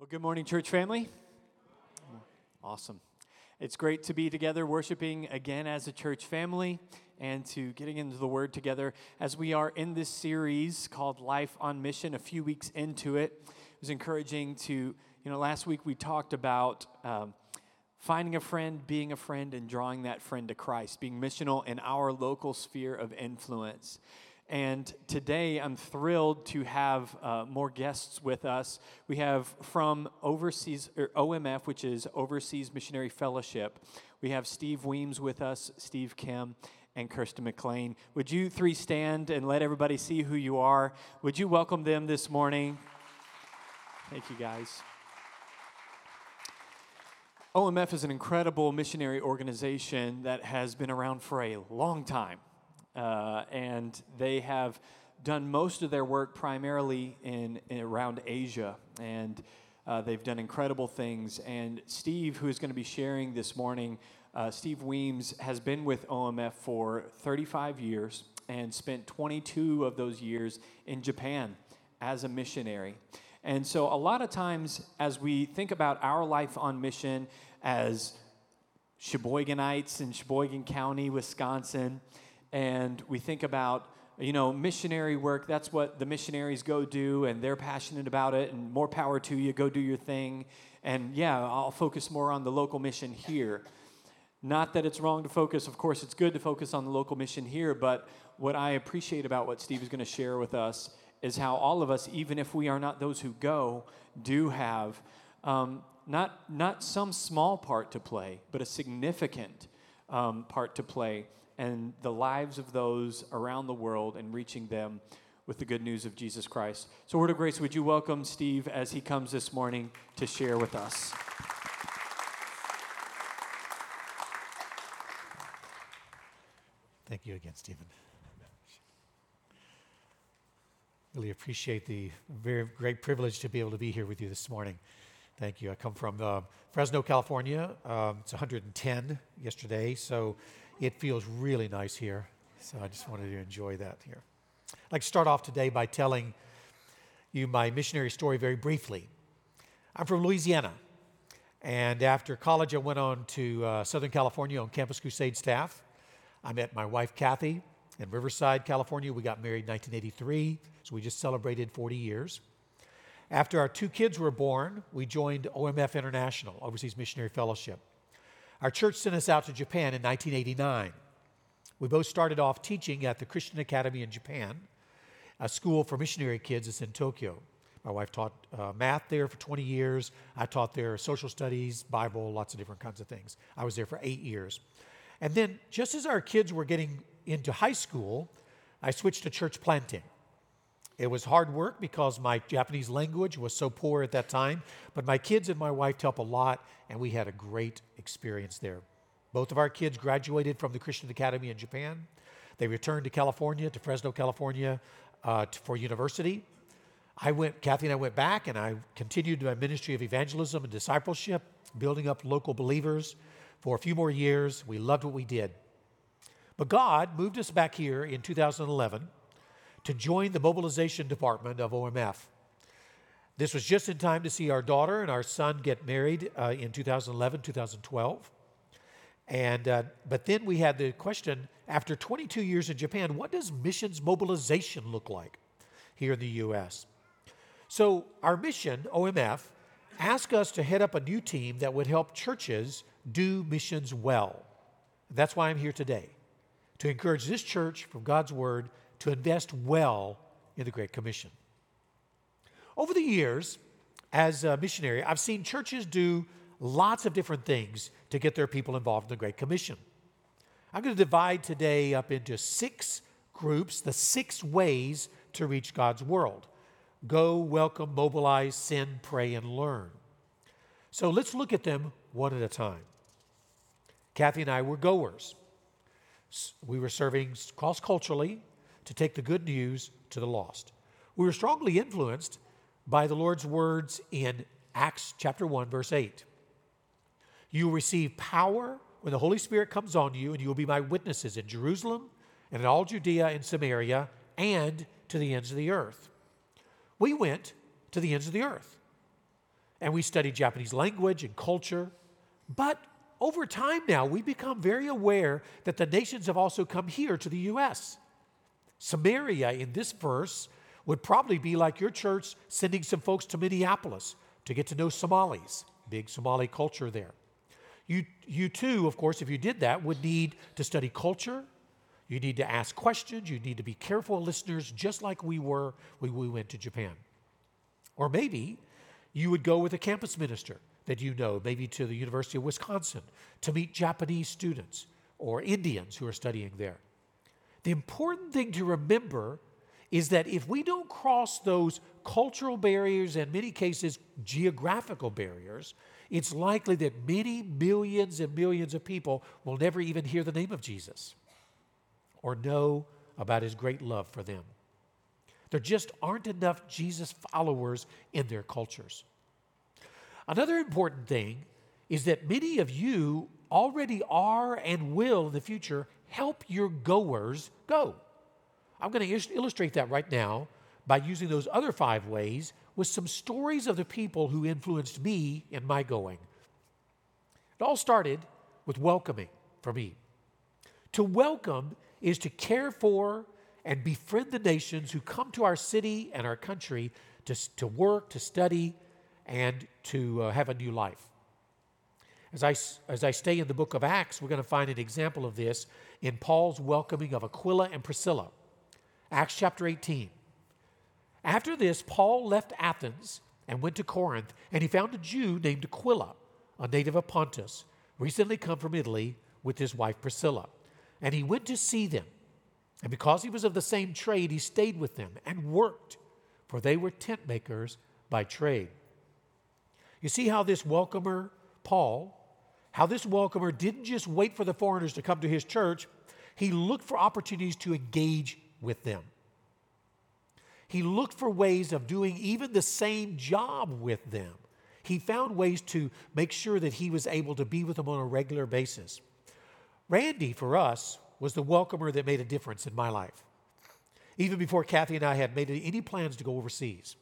Well, good morning, church family. Awesome. It's great to be together worshiping again as a church family and to getting into the word together as we are in this series called Life on Mission. A few weeks into it, it was encouraging to, you know, last week we talked about um, finding a friend, being a friend, and drawing that friend to Christ, being missional in our local sphere of influence. And today I'm thrilled to have uh, more guests with us. We have from Overseas or OMF, which is Overseas Missionary Fellowship. We have Steve Weemes with us, Steve Kim, and Kirsten McLean. Would you three stand and let everybody see who you are? Would you welcome them this morning? Thank you, guys. OMF is an incredible missionary organization that has been around for a long time. Uh, and they have done most of their work primarily in, in around Asia, and uh, they've done incredible things. And Steve, who is going to be sharing this morning, uh, Steve Weemes has been with OMF for 35 years and spent 22 of those years in Japan as a missionary. And so, a lot of times, as we think about our life on mission as Sheboyganites in Sheboygan County, Wisconsin, and we think about you know missionary work that's what the missionaries go do and they're passionate about it and more power to you go do your thing. And yeah i'll focus more on the local mission here. Not that it's wrong to focus of course it's good to focus on the local mission here but what i appreciate about what steve is going to share with us is how all of us even if we are not those who go do have um, not, not some small part to play but a significant um, part to play and the lives of those around the world and reaching them with the good news of Jesus Christ. So, Word of Grace, would you welcome Steve as he comes this morning to share with us? Thank you again, Stephen. Really appreciate the very great privilege to be able to be here with you this morning. Thank you. I come from uh, Fresno, California. Um, it's 110 yesterday, so it feels really nice here. So I just wanted to enjoy that here. I'd like to start off today by telling you my missionary story very briefly. I'm from Louisiana. And after college, I went on to uh, Southern California on Campus Crusade staff. I met my wife, Kathy, in Riverside, California. We got married in 1983, so we just celebrated 40 years. After our two kids were born, we joined OMF International, Overseas Missionary Fellowship. Our church sent us out to Japan in 1989. We both started off teaching at the Christian Academy in Japan, a school for missionary kids that's in Tokyo. My wife taught uh, math there for 20 years. I taught there social studies, Bible, lots of different kinds of things. I was there for eight years. And then, just as our kids were getting into high school, I switched to church planting. It was hard work because my Japanese language was so poor at that time, but my kids and my wife helped a lot, and we had a great experience there. Both of our kids graduated from the Christian Academy in Japan. They returned to California, to Fresno, California, uh, to, for university. I went, Kathy and I went back, and I continued my ministry of evangelism and discipleship, building up local believers for a few more years. We loved what we did. But God moved us back here in 2011 to join the mobilization department of OMF. This was just in time to see our daughter and our son get married uh, in 2011, 2012. And, uh, but then we had the question after 22 years in Japan, what does missions mobilization look like here in the U.S.? So, our mission, OMF, asked us to head up a new team that would help churches do missions well. That's why I'm here today, to encourage this church from God's Word to invest well in the Great Commission. Over the years, as a missionary, I've seen churches do lots of different things to get their people involved in the Great Commission. I'm going to divide today up into six groups, the six ways to reach God's world go, welcome, mobilize, send, pray, and learn. So let's look at them one at a time. Kathy and I were goers. We were serving cross culturally to take the good news to the lost. We were strongly influenced by the Lord's words in Acts chapter 1, verse 8. You will receive power when the Holy Spirit comes on you, and you will be my witnesses in Jerusalem and in all Judea and Samaria and to the ends of the earth. We went to the ends of the earth. and we studied Japanese language and culture. But over time now, we become very aware that the nations have also come here to the U.S. Samaria in this verse would probably be like your church sending some folks to Minneapolis to get to know Somalis, big Somali culture there. You, you too, of course, if you did that, would need to study culture. You need to ask questions. You need to be careful listeners, just like we were when we went to Japan. Or maybe you would go with a campus minister that you know, maybe to the University of Wisconsin, to meet Japanese students or Indians who are studying there. The important thing to remember is that if we don't cross those cultural barriers and, many cases, geographical barriers, it's likely that many millions and millions of people will never even hear the name of Jesus or know about his great love for them. There just aren't enough Jesus followers in their cultures. Another important thing is that many of you already are and will in the future help your goers go. I'm going to illustrate that right now by using those other five ways with some stories of the people who influenced me in my going. It all started with welcoming for me. To welcome is to care for and befriend the nations who come to our city and our country to, to work, to study, and to uh, have a new life. As I, as I stay in the book of Acts, we're going to find an example of this in Paul's welcoming of Aquila and Priscilla. Acts chapter 18. After this, Paul left Athens and went to Corinth, and he found a Jew named Aquila, a native of Pontus, recently come from Italy with his wife Priscilla. And he went to see them. And because he was of the same trade, he stayed with them and worked, for they were tent makers by trade. You see how this welcomer, Paul, how this welcomer didn't just wait for the foreigners to come to his church, he looked for opportunities to engage with them. He looked for ways of doing even the same job with them. He found ways to make sure that he was able to be with them on a regular basis. Randy, for us, was the welcomer that made a difference in my life, even before Kathy and I had made any plans to go overseas.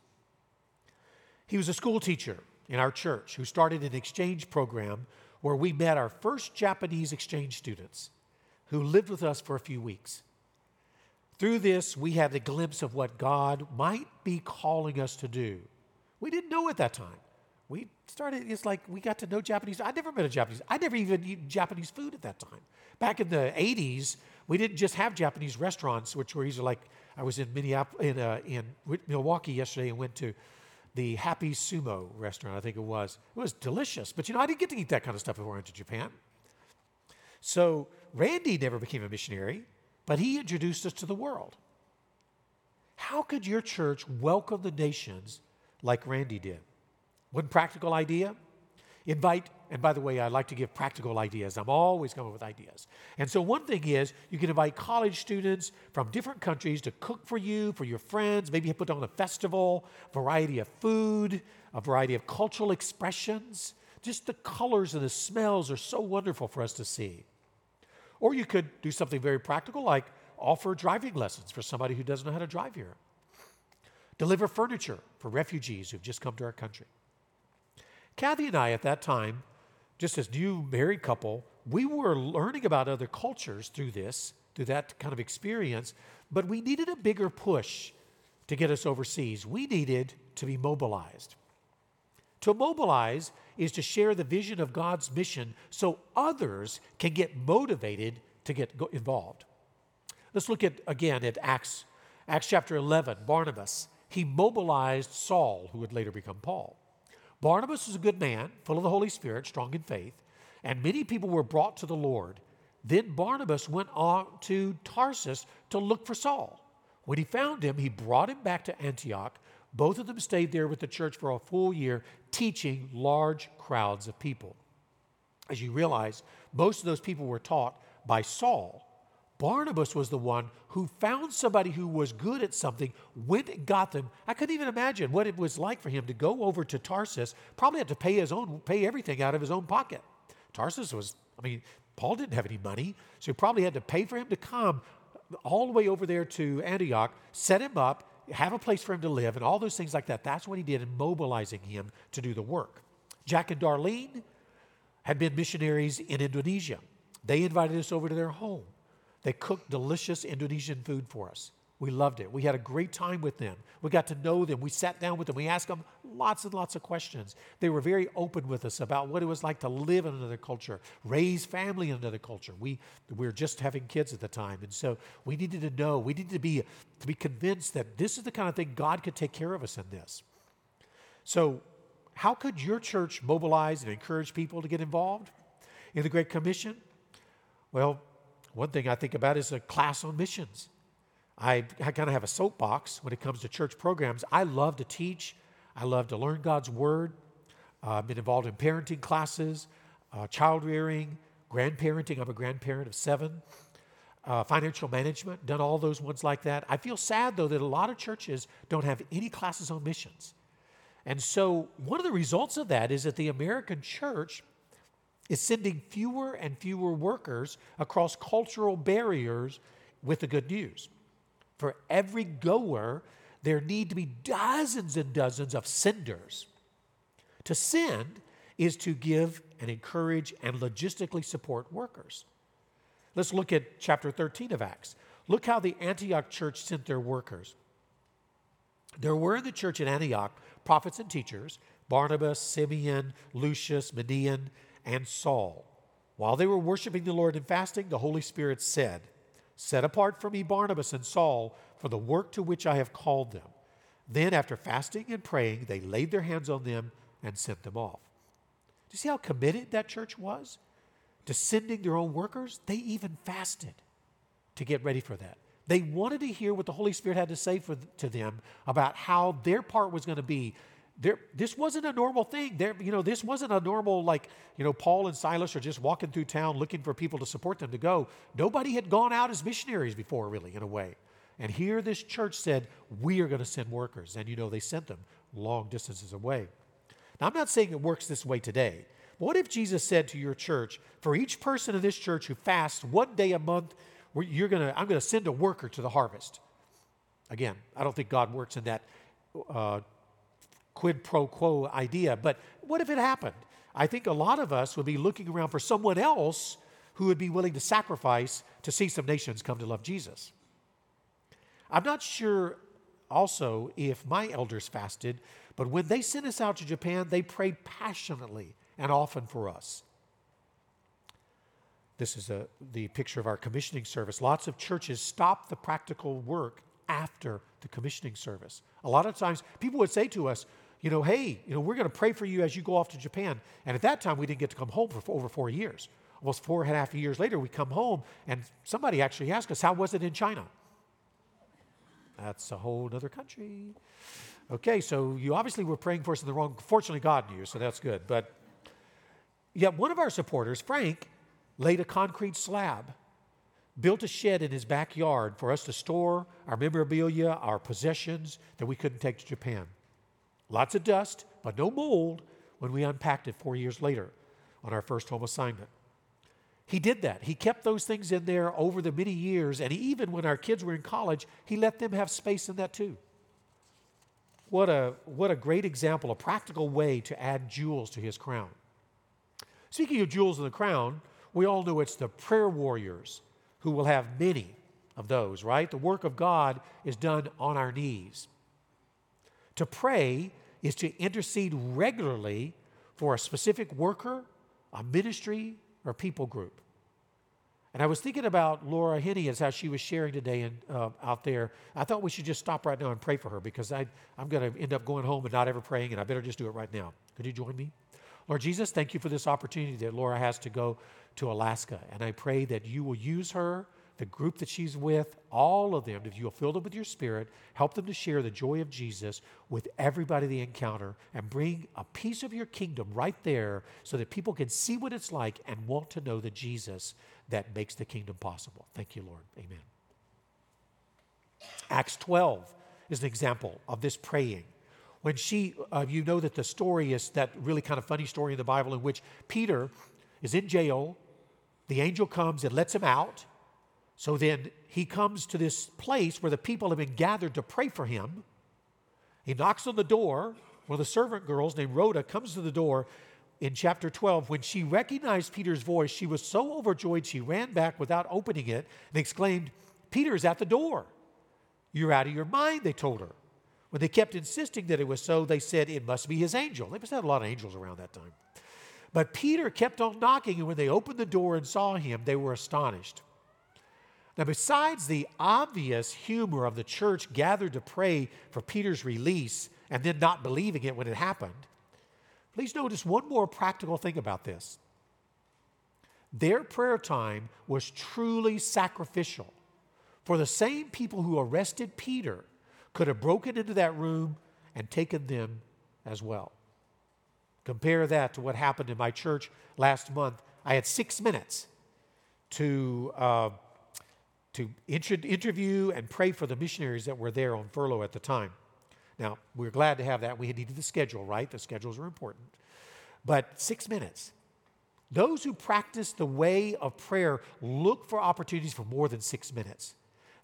He was a school teacher in our church who started an exchange program where we met our first Japanese exchange students who lived with us for a few weeks. Through this, we had a glimpse of what God might be calling us to do. We didn't know at that time. We started, it's like we got to know Japanese. I'd never been a Japanese. I never even eaten Japanese food at that time. Back in the 80s, we didn't just have Japanese restaurants, which were easy. Like I was in Minneapolis, in, uh, in Milwaukee yesterday and went to the Happy Sumo restaurant, I think it was. It was delicious, but you know, I didn't get to eat that kind of stuff before I went to Japan. So Randy never became a missionary, but he introduced us to the world. How could your church welcome the nations like Randy did? One practical idea invite, and by the way, I like to give practical ideas. I'm always coming with ideas. And so, one thing is you can invite college students from different countries to cook for you, for your friends, maybe put on a festival, variety of food, a variety of cultural expressions. Just the colors and the smells are so wonderful for us to see. Or you could do something very practical like offer driving lessons for somebody who doesn't know how to drive here. Deliver furniture for refugees who've just come to our country. Kathy and I, at that time, just as new married couple, we were learning about other cultures through this, through that kind of experience, but we needed a bigger push to get us overseas. We needed to be mobilized. To mobilize is to share the vision of God's mission so others can get motivated to get involved. Let's look at again at Acts, Acts chapter 11. Barnabas, he mobilized Saul, who would later become Paul. Barnabas was a good man, full of the Holy Spirit, strong in faith, and many people were brought to the Lord. Then Barnabas went on to Tarsus to look for Saul. When he found him, he brought him back to Antioch. Both of them stayed there with the church for a full year, teaching large crowds of people. As you realize, most of those people were taught by Saul, Barnabas was the one who found somebody who was good at something, went and got them. I couldn't even imagine what it was like for him to go over to Tarsus, probably had to pay his own, pay everything out of his own pocket. Tarsus was, I mean, Paul didn't have any money, so he probably had to pay for him to come all the way over there to Antioch, set him up, have a place for him to live, and all those things like that. That's what he did in mobilizing him to do the work. Jack and Darlene had been missionaries in Indonesia. They invited us over to their home. They cooked delicious Indonesian food for us. We loved it. We had a great time with them. We got to know them. We sat down with them. We asked them lots and lots of questions. They were very open with us about what it was like to live in another culture, raise family in another culture. We, we were just having kids at the time. And so we needed to know, we needed to be, to be convinced that this is the kind of thing God could take care of us in this. So, how could your church mobilize and encourage people to get involved in the Great Commission? Well, one thing I think about is a class on missions. I, I kind of have a soapbox when it comes to church programs. I love to teach, I love to learn God's Word. Uh, I've been involved in parenting classes, uh, child rearing, grandparenting. I'm a grandparent of seven. Uh, financial management, done all those ones like that. I feel sad though that a lot of churches don't have any classes on missions. And so, one of the results of that is that the American church is sending fewer and fewer workers across cultural barriers with the good news. For every goer, there need to be dozens and dozens of senders. To send is to give and encourage and logistically support workers. Let's look at chapter 13 of Acts. Look how the Antioch church sent their workers. There were in the church at Antioch prophets and teachers Barnabas, Simeon, Lucius, Manaen, and Saul. While they were worshiping the Lord and fasting, the Holy Spirit said, Set apart for me Barnabas and Saul for the work to which I have called them. Then, after fasting and praying, they laid their hands on them and sent them off. Do you see how committed that church was to sending their own workers? They even fasted to get ready for that. They wanted to hear what the Holy Spirit had to say for, to them about how their part was going to be there, this wasn't a normal thing. There, you know, this wasn't a normal like, you know, Paul and Silas are just walking through town looking for people to support them to go. Nobody had gone out as missionaries before, really, in a way. And here this church said, we are going to send workers. And you know, they sent them long distances away. Now, I'm not saying it works this way today. What if Jesus said to your church, for each person in this church who fasts one day a month, you're gonna, I'm going to send a worker to the harvest? Again, I don't think God works in that uh, quid pro quo idea. But what if it happened? I think a lot of us would be looking around for someone else who would be willing to sacrifice to see some nations come to love Jesus. I'm not sure also if my elders fasted, but when they sent us out to Japan, they prayed passionately and often for us. This is a, the picture of our commissioning service. Lots of churches stop the practical work after the commissioning service. A lot of times, people would say to us, you know, hey, you know, we're going to pray for you as you go off to Japan. And at that time, we didn't get to come home for over four years. Almost four and a half years later, we come home, and somebody actually asked us, how was it in China? That's a whole other country. Okay, so you obviously were praying for us in the wrong. Fortunately, God knew, so that's good. But yet, one of our supporters, Frank, laid a concrete slab, built a shed in his backyard for us to store our memorabilia, our possessions that we couldn't take to Japan. Lots of dust, but no mold when we unpacked it four years later on our first home assignment. He did that. He kept those things in there over the many years, and even when our kids were in college, he let them have space in that too. What a, what a great example, a practical way to add jewels to his crown. Speaking of jewels in the crown, we all know it's the prayer warriors who will have many of those, right? The work of God is done on our knees. To pray is to intercede regularly for a specific worker, a ministry, or people group. And I was thinking about Laura as how she was sharing today and uh, out there. I thought we should just stop right now and pray for her because I, I'm going to end up going home and not ever praying, and I better just do it right now. Could you join me? Lord Jesus, thank you for this opportunity that Laura has to go to Alaska. And I pray that you will use her the group that she's with, all of them, if you'll fill them with your spirit, help them to share the joy of Jesus with everybody they encounter and bring a piece of your kingdom right there so that people can see what it's like and want to know the Jesus that makes the kingdom possible. Thank you, Lord. Amen. Acts 12 is an example of this praying. When she, uh, you know that the story is that really kind of funny story in the Bible in which Peter is in jail, the angel comes and lets him out So then he comes to this place where the people have been gathered to pray for him. He knocks on the door. One of the servant girls named Rhoda comes to the door in chapter 12. When she recognized Peter's voice, she was so overjoyed she ran back without opening it and exclaimed, Peter's at the door. You're out of your mind, they told her. When they kept insisting that it was so, they said it must be his angel. They must have had a lot of angels around that time. But Peter kept on knocking, and when they opened the door and saw him, they were astonished. Now, besides the obvious humor of the church gathered to pray for Peter's release and then not believing it when it happened, please notice one more practical thing about this. Their prayer time was truly sacrificial. For the same people who arrested Peter could have broken into that room and taken them as well. Compare that to what happened in my church last month. I had six minutes to, uh, to inter- interview and pray for the missionaries that were there on furlough at the time. Now, we are glad to have that. We needed the schedule, right? The schedules are important. But six minutes. Those who practice the way of prayer look for opportunities for more than six minutes.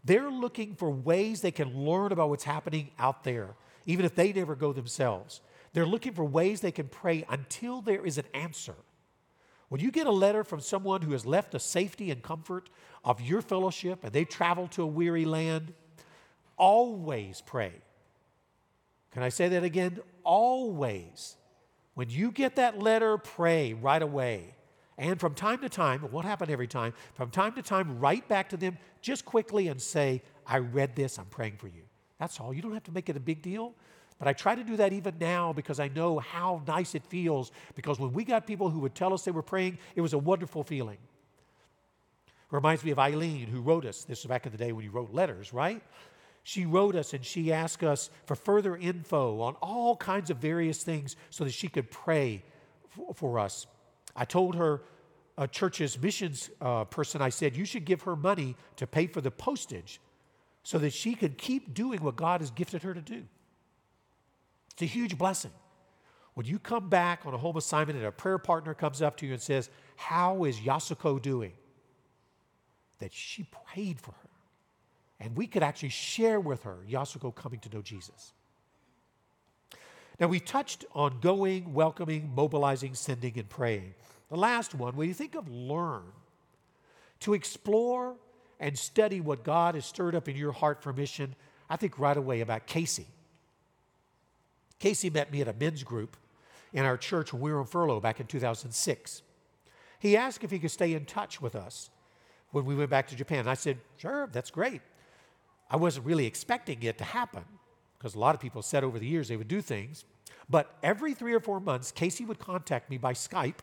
They're looking for ways they can learn about what's happening out there, even if they never go themselves. They're looking for ways they can pray until there is an answer. When you get a letter from someone who has left the safety and comfort of your fellowship and they've traveled to a weary land, always pray. Can I say that again? Always. When you get that letter, pray right away. And from time to time, it won't happen every time, from time to time, write back to them just quickly and say, I read this, I'm praying for you. That's all. You don't have to make it a big deal. But I try to do that even now because I know how nice it feels. Because when we got people who would tell us they were praying, it was a wonderful feeling. Reminds me of Eileen, who wrote us. This was back in the day when you wrote letters, right? She wrote us and she asked us for further info on all kinds of various things so that she could pray for, for us. I told her, a church's missions uh, person, I said, you should give her money to pay for the postage so that she could keep doing what God has gifted her to do. It's a huge blessing. When you come back on a home assignment and a prayer partner comes up to you and says, How is Yasuko doing? That she prayed for her. And we could actually share with her Yasuko coming to know Jesus. Now, we touched on going, welcoming, mobilizing, sending, and praying. The last one, when you think of learn, to explore and study what God has stirred up in your heart for mission, I think right away about Casey. Casey met me at a men's group in our church when we were on furlough back in 2006. He asked if he could stay in touch with us when we went back to Japan. I said, Sure, that's great. I wasn't really expecting it to happen because a lot of people said over the years they would do things. But every three or four months, Casey would contact me by Skype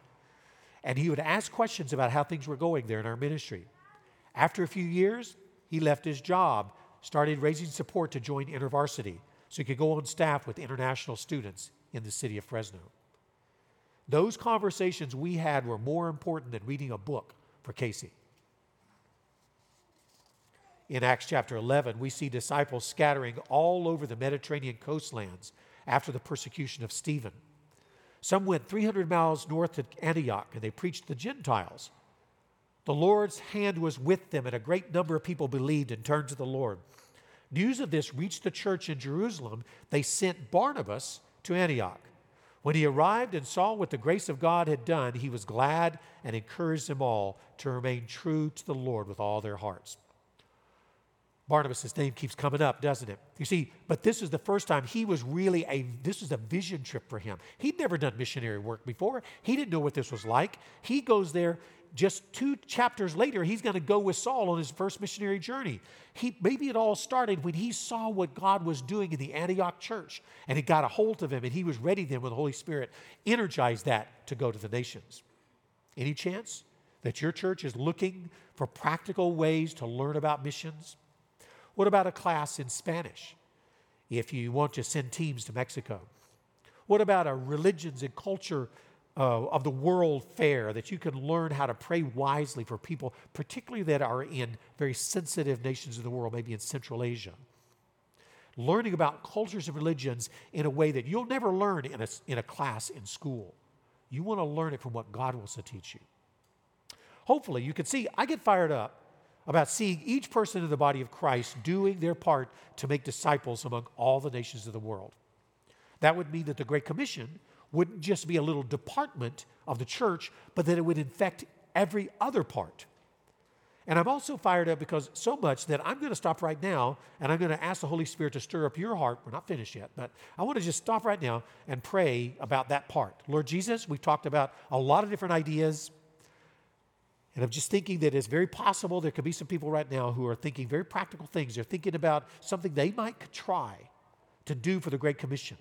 and he would ask questions about how things were going there in our ministry. After a few years, he left his job, started raising support to join InterVarsity so he could go on staff with international students in the city of Fresno. Those conversations we had were more important than reading a book for Casey. In Acts chapter 11, we see disciples scattering all over the Mediterranean coastlands after the persecution of Stephen. Some went 300 miles north to Antioch and they preached to the Gentiles. The Lord's hand was with them, and a great number of people believed and turned to the Lord. News of this reached the church in Jerusalem. They sent Barnabas to Antioch. When he arrived and saw what the grace of God had done, he was glad and encouraged them all to remain true to the Lord with all their hearts. Barnabas' name keeps coming up, doesn't it? You see, but this is the first time he was really a, this was a vision trip for him. He'd never done missionary work before. He didn't know what this was like. He goes there just two chapters later, he's going to go with Saul on his first missionary journey. He, maybe it all started when he saw what God was doing in the Antioch church and it got a hold of him and he was ready then when the Holy Spirit energized that to go to the nations. Any chance that your church is looking for practical ways to learn about missions? What about a class in Spanish if you want to send teams to Mexico? What about a religions and culture uh, of the world fair that you can learn how to pray wisely for people, particularly that are in very sensitive nations of the world, maybe in Central Asia? Learning about cultures and religions in a way that you'll never learn in a, in a class in school. You want to learn it from what God wants to teach you. Hopefully, you can see I get fired up about seeing each person in the body of Christ doing their part to make disciples among all the nations of the world. That would mean that the Great Commission wouldn't just be a little department of the church, but that it would infect every other part. And I'm also fired up because so much that I'm going to stop right now and I'm going to ask the Holy Spirit to stir up your heart. We're not finished yet, but I want to just stop right now and pray about that part. Lord Jesus, we've talked about a lot of different ideas. And I'm just thinking that it's very possible there could be some people right now who are thinking very practical things. They're thinking about something they might try to do for the Great Commission.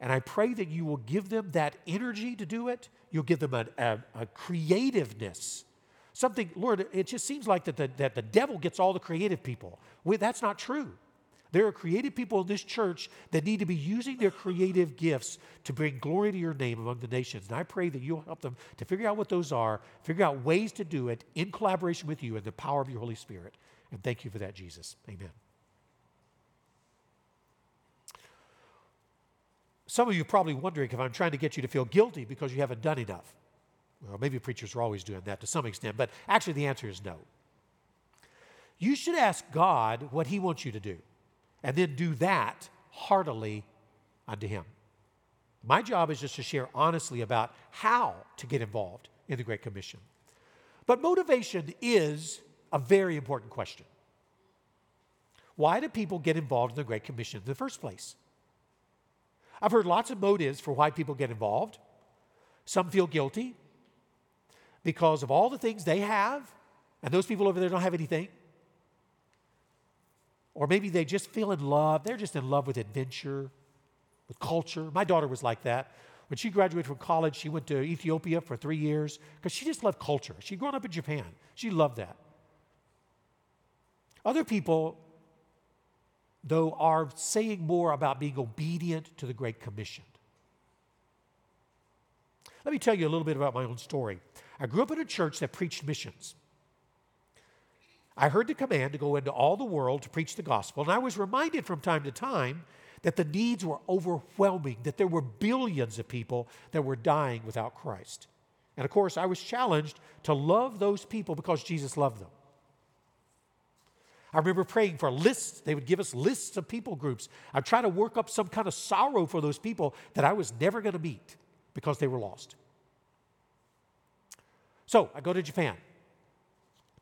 And I pray that you will give them that energy to do it. You'll give them a, a, a creativeness Something, Lord, it just seems like that the, that the devil gets all the creative people. We, that's not true. There are creative people in this church that need to be using their creative gifts to bring glory to your name among the nations. And I pray that you'll help them to figure out what those are, figure out ways to do it in collaboration with you and the power of your Holy Spirit. And thank you for that, Jesus. Amen. Some of you probably wondering if I'm trying to get you to feel guilty because you haven't done enough. Well, maybe preachers are always doing that to some extent, but actually the answer is no. You should ask God what He wants you to do, and then do that heartily unto Him. My job is just to share honestly about how to get involved in the Great Commission. But motivation is a very important question. Why do people get involved in the Great Commission in the first place? I've heard lots of motives for why people get involved. Some feel guilty, because of all the things they have, and those people over there don't have anything. Or maybe they just feel in love. They're just in love with adventure, with culture. My daughter was like that. When she graduated from college, she went to Ethiopia for three years because she just loved culture. She'd grown up in Japan. She loved that. Other people, though, are saying more about being obedient to the Great Commission. Let me tell you a little bit about my own story. I grew up in a church that preached missions. I heard the command to go into all the world to preach the gospel, and I was reminded from time to time that the needs were overwhelming, that there were billions of people that were dying without Christ. And of course, I was challenged to love those people because Jesus loved them. I remember praying for lists. They would give us lists of people groups. I'd try to work up some kind of sorrow for those people that I was never going to meet because they were lost. So I go to Japan.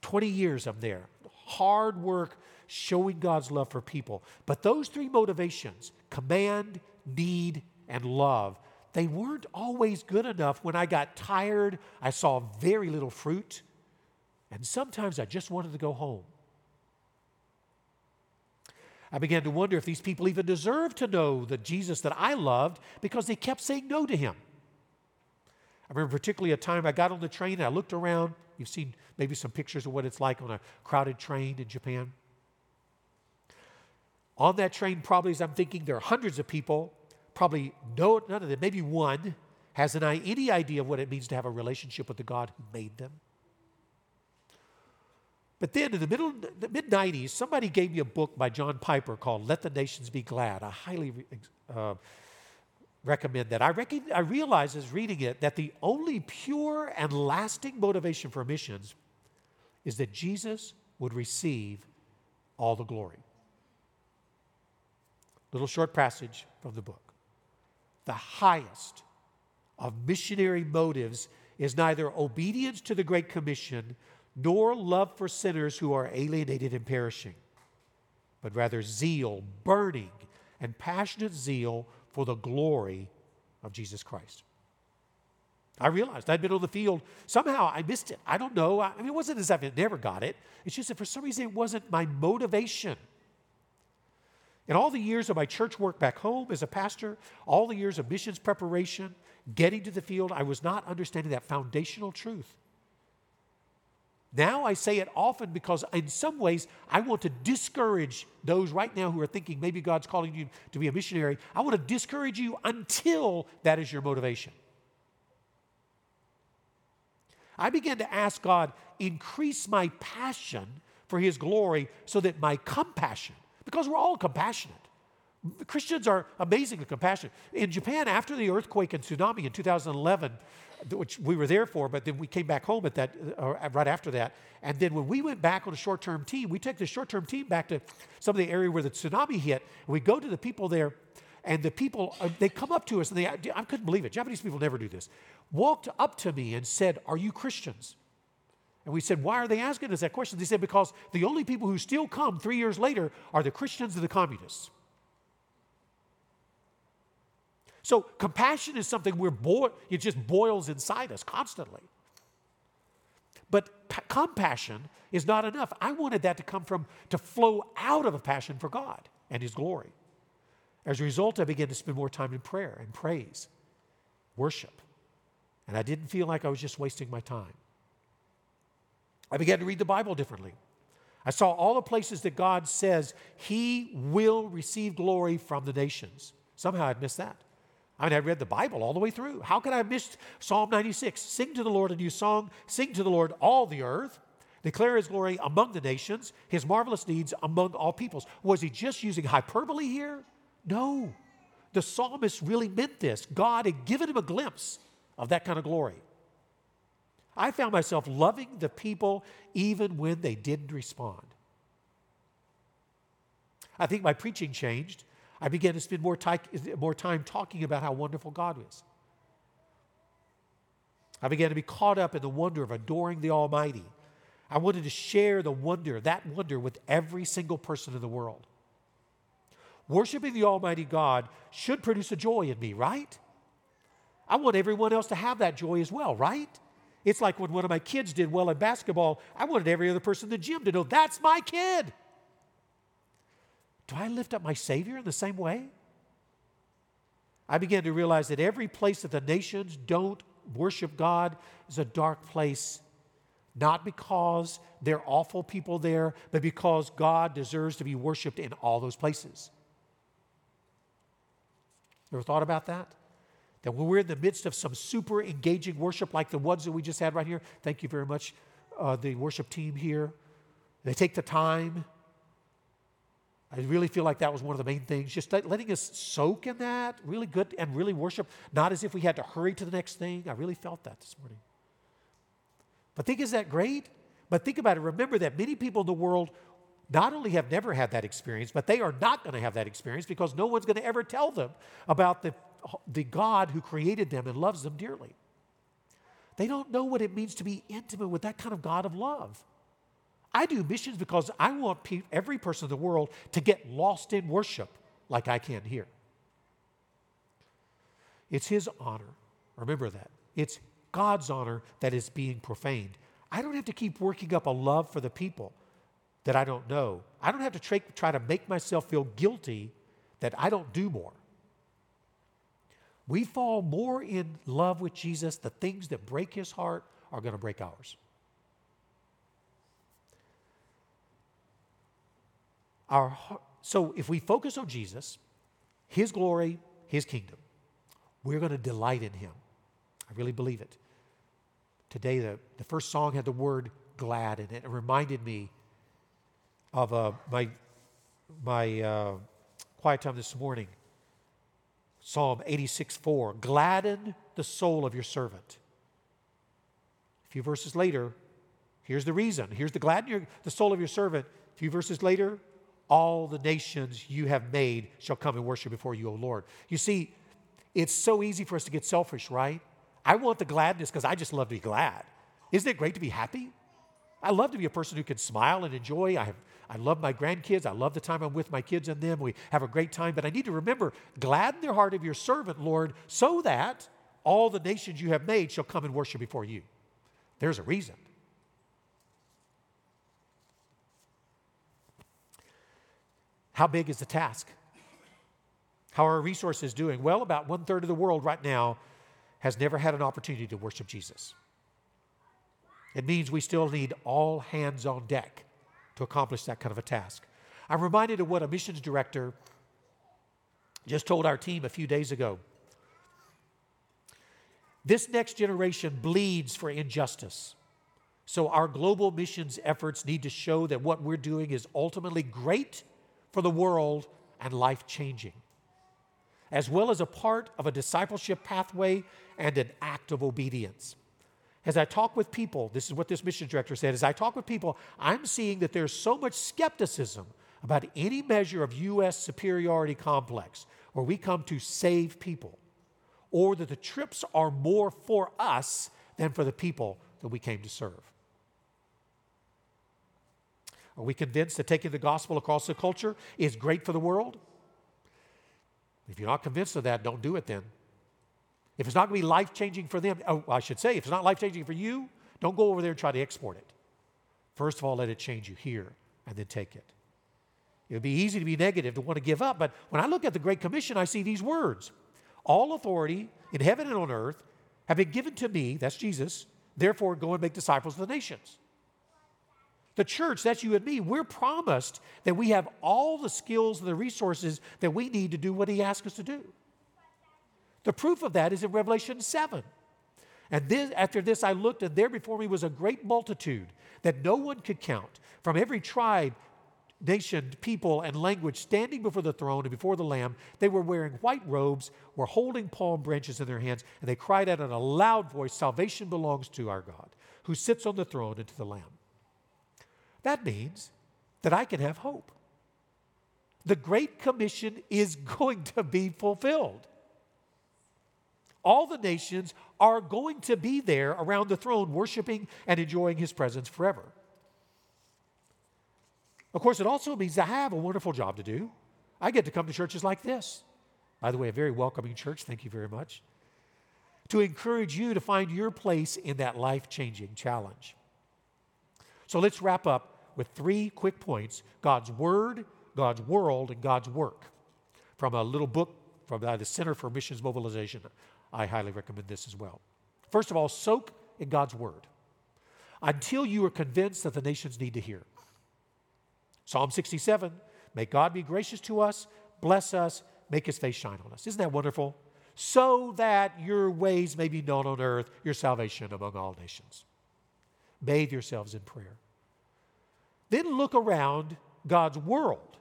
20 years I'm there. Hard work, showing God's love for people. But those three motivations command, need, and love they weren't always good enough when I got tired. I saw very little fruit. And sometimes I just wanted to go home. I began to wonder if these people even deserved to know the Jesus that I loved because they kept saying no to him. I remember particularly a time I got on the train and I looked around. You've seen maybe some pictures of what it's like on a crowded train in Japan. On that train, probably as I'm thinking, there are hundreds of people. Probably no, none of them, maybe one, has an, any idea of what it means to have a relationship with the God who made them. But then in the middle, the mid 90s, somebody gave me a book by John Piper called Let the Nations Be Glad. I highly uh, recommend that. I, reckon, I realize as reading it that the only pure and lasting motivation for missions is that Jesus would receive all the glory. Little short passage from the book. The highest of missionary motives is neither obedience to the Great Commission nor love for sinners who are alienated and perishing, but rather zeal, burning and passionate zeal for the glory of Jesus Christ. I realized I'd been on the field. Somehow I missed it. I don't know. I mean, it wasn't as if I never got it. It's just that for some reason it wasn't my motivation. In all the years of my church work back home as a pastor, all the years of missions preparation, getting to the field, I was not understanding that foundational truth. Now I say it often because, in some ways, I want to discourage those right now who are thinking maybe God's calling you to be a missionary. I want to discourage you until that is your motivation. I began to ask God, increase my passion for His glory so that my compassion, because we're all compassionate, Christians are amazingly compassionate. In Japan, after the earthquake and tsunami in 2011, which we were there for, but then we came back home at that uh, right after that. And then when we went back on a short-term team, we took the short-term team back to some of the area where the tsunami hit. we go to the people there, and the people uh, they come up to us, and they I couldn't believe it. Japanese people never do this. Walked up to me and said, "Are you Christians?" And we said, Why are they asking us that question? They said, Because the only people who still come three years later are the Christians and the communists. So compassion is something we're bo- it just boils inside us constantly. But p- compassion is not enough. I wanted that to come from, to flow out of a passion for God and His glory. As a result, I began to spend more time in prayer and praise, worship. And I didn't feel like I was just wasting my time. I began to read the Bible differently. I saw all the places that God says He will receive glory from the nations. Somehow I'd missed that. I mean, I read the Bible all the way through. How could I have missed Psalm 96? Sing to the Lord a new song, sing to the Lord all the earth, declare his glory among the nations, his marvelous deeds among all peoples. Was he just using hyperbole here? No. The psalmist really meant this. God had given him a glimpse of that kind of glory. I found myself loving the people even when they didn't respond. I think my preaching changed I began to spend more, more time talking about how wonderful God is. I began to be caught up in the wonder of adoring the Almighty. I wanted to share the wonder, that wonder, with every single person in the world. Worshiping the Almighty God should produce a joy in me, right? I want everyone else to have that joy as well, right? It's like when one of my kids did well in basketball, I wanted every other person in the gym to know that's my kid. Do I lift up my Savior in the same way? I began to realize that every place that the nations don't worship God is a dark place, not because they're awful people there, but because God deserves to be worshiped in all those places. Ever thought about that? That when we're in the midst of some super engaging worship like the ones that we just had right here, thank you very much, uh, the worship team here. They take the time I really feel like that was one of the main things, just letting us soak in that, really good, and really worship, not as if we had to hurry to the next thing. I really felt that this morning. But think, is that great? But think about it. Remember that many people in the world not only have never had that experience, but they are not going to have that experience because no one's going to ever tell them about the, the God who created them and loves them dearly. They don't know what it means to be intimate with that kind of God of love. I do missions because I want pe- every person in the world to get lost in worship like I can here. It's His honor. Remember that. It's God's honor that is being profaned. I don't have to keep working up a love for the people that I don't know. I don't have to tra- try to make myself feel guilty that I don't do more. We fall more in love with Jesus, the things that break his heart are going to break ours. Our, heart, so if we focus on Jesus, His glory, His kingdom, we're going to delight in Him. I really believe it. Today, the, the first song had the word glad in it. It reminded me of uh, my, my uh, quiet time this morning. Psalm 86 4. Gladden the soul of your servant. A few verses later, here's the reason. Here's the gladden your, the soul of your servant. A few verses later, all the nations you have made shall come and worship before you, O Lord. You see, it's so easy for us to get selfish, right? I want the gladness because I just love to be glad. Isn't it great to be happy? I love to be a person who can smile and enjoy. I, have, I love my grandkids. I love the time I'm with my kids and them. We have a great time. But I need to remember, gladden the heart of your servant, Lord, so that all the nations you have made shall come and worship before you. There's a reason. How big is the task? How are our resources doing? Well, about one third of the world right now has never had an opportunity to worship Jesus. It means we still need all hands on deck to accomplish that kind of a task. I'm reminded of what a missions director just told our team a few days ago. This next generation bleeds for injustice. So, our global missions efforts need to show that what we're doing is ultimately great for the world and life changing, as well as a part of a discipleship pathway and an act of obedience. As I talk with people, this is what this mission director said, as I talk with people, I'm seeing that there's so much skepticism about any measure of U.S. superiority complex where we come to save people, or that the trips are more for us than for the people that we came to serve. Are we convinced that taking the gospel across the culture is great for the world? If you're not convinced of that, don't do it then. If it's not going to be life changing for them, oh, I should say, if it's not life changing for you, don't go over there and try to export it. First of all, let it change you here and then take it. It would be easy to be negative, to want to give up, but when I look at the Great Commission, I see these words All authority in heaven and on earth have been given to me, that's Jesus, therefore go and make disciples of the nations. The church, that's you and me, we're promised that we have all the skills and the resources that we need to do what He asks us to do. The proof of that is in Revelation 7. And this, after this, I looked, and there before me was a great multitude that no one could count from every tribe, nation, people, and language standing before the throne and before the Lamb. They were wearing white robes, were holding palm branches in their hands, and they cried out in a loud voice Salvation belongs to our God, who sits on the throne and to the Lamb. That means that I can have hope. The Great Commission is going to be fulfilled. All the nations are going to be there around the throne, worshiping and enjoying His presence forever. Of course, it also means I have a wonderful job to do. I get to come to churches like this. By the way, a very welcoming church. Thank you very much. To encourage you to find your place in that life changing challenge. So let's wrap up with three quick points God's Word, God's world, and God's work from a little book from the Center for Missions Mobilization. I highly recommend this as well. First of all, soak in God's Word until you are convinced that the nations need to hear. Psalm 67 May God be gracious to us, bless us, make his face shine on us. Isn't that wonderful? So that your ways may be known on earth, your salvation among all nations. Bathe yourselves in prayer. Then look around God's world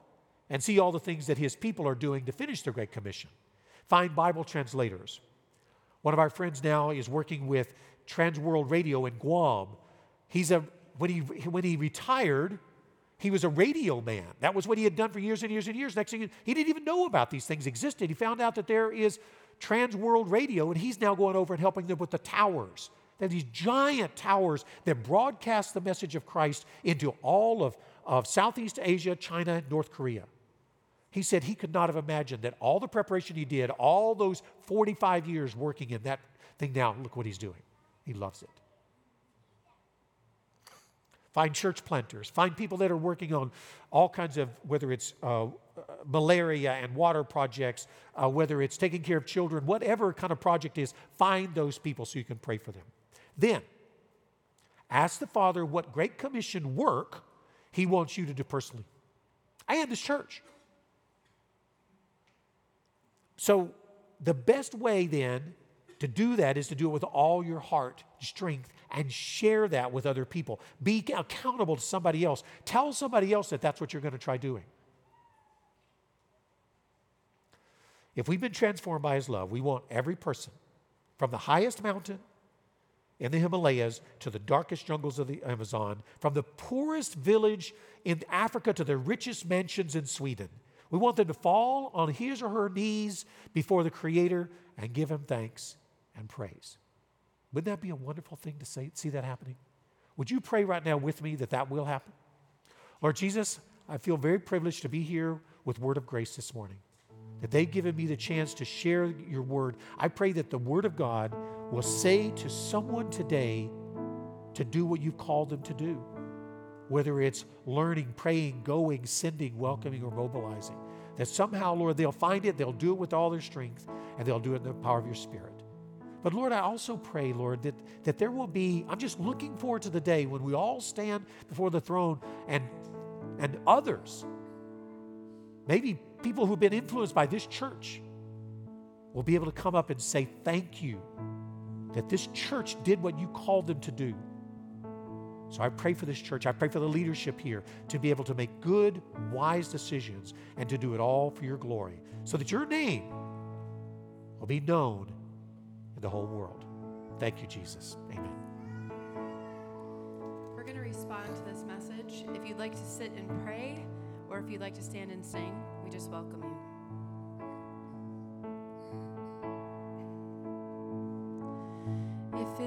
and see all the things that his people are doing to finish the Great Commission. Find Bible translators. One of our friends now is working with Trans World Radio in Guam. He's a when he when he retired, he was a radio man. That was what he had done for years and years and years. Next thing he didn't even know about these things existed. He found out that there is Trans World Radio, and he's now going over and helping them with the towers they these giant towers that broadcast the message of Christ into all of, of Southeast Asia, China, North Korea. He said he could not have imagined that all the preparation he did, all those 45 years working in that thing now, look what he's doing. He loves it. Find church planters. Find people that are working on all kinds of, whether it's uh, malaria and water projects, uh, whether it's taking care of children, whatever kind of project is, find those people so you can pray for them. Then, ask the Father what Great Commission work He wants you to do personally and this church. So, the best way then to do that is to do it with all your heart, strength, and share that with other people. Be accountable to somebody else. Tell somebody else that that's what you're going to try doing. If we've been transformed by His love, we want every person from the highest mountain in the Himalayas to the darkest jungles of the Amazon, from the poorest village in Africa to the richest mansions in Sweden. We want them to fall on his or her knees before the Creator and give him thanks and praise. Wouldn't that be a wonderful thing to say, see that happening? Would you pray right now with me that that will happen? Lord Jesus, I feel very privileged to be here with Word of Grace this morning that they've given me the chance to share your word. I pray that the word of God will say to someone today to do what you've called them to do, whether it's learning, praying, going, sending, welcoming, or mobilizing. That somehow, Lord, they'll find it, they'll do it with all their strength, and they'll do it in the power of your Spirit. But Lord, I also pray, Lord, that, that there will be, I'm just looking forward to the day when we all stand before the throne and, and others, maybe people who've been influenced by this church will be able to come up and say, Thank you that this church did what you called them to do. So I pray for this church. I pray for the leadership here to be able to make good, wise decisions and to do it all for your glory so that your name will be known in the whole world. Thank you, Jesus. Amen. We're going to respond to this message. If you'd like to sit and pray, or if you'd like to stand and sing, we just welcome you. If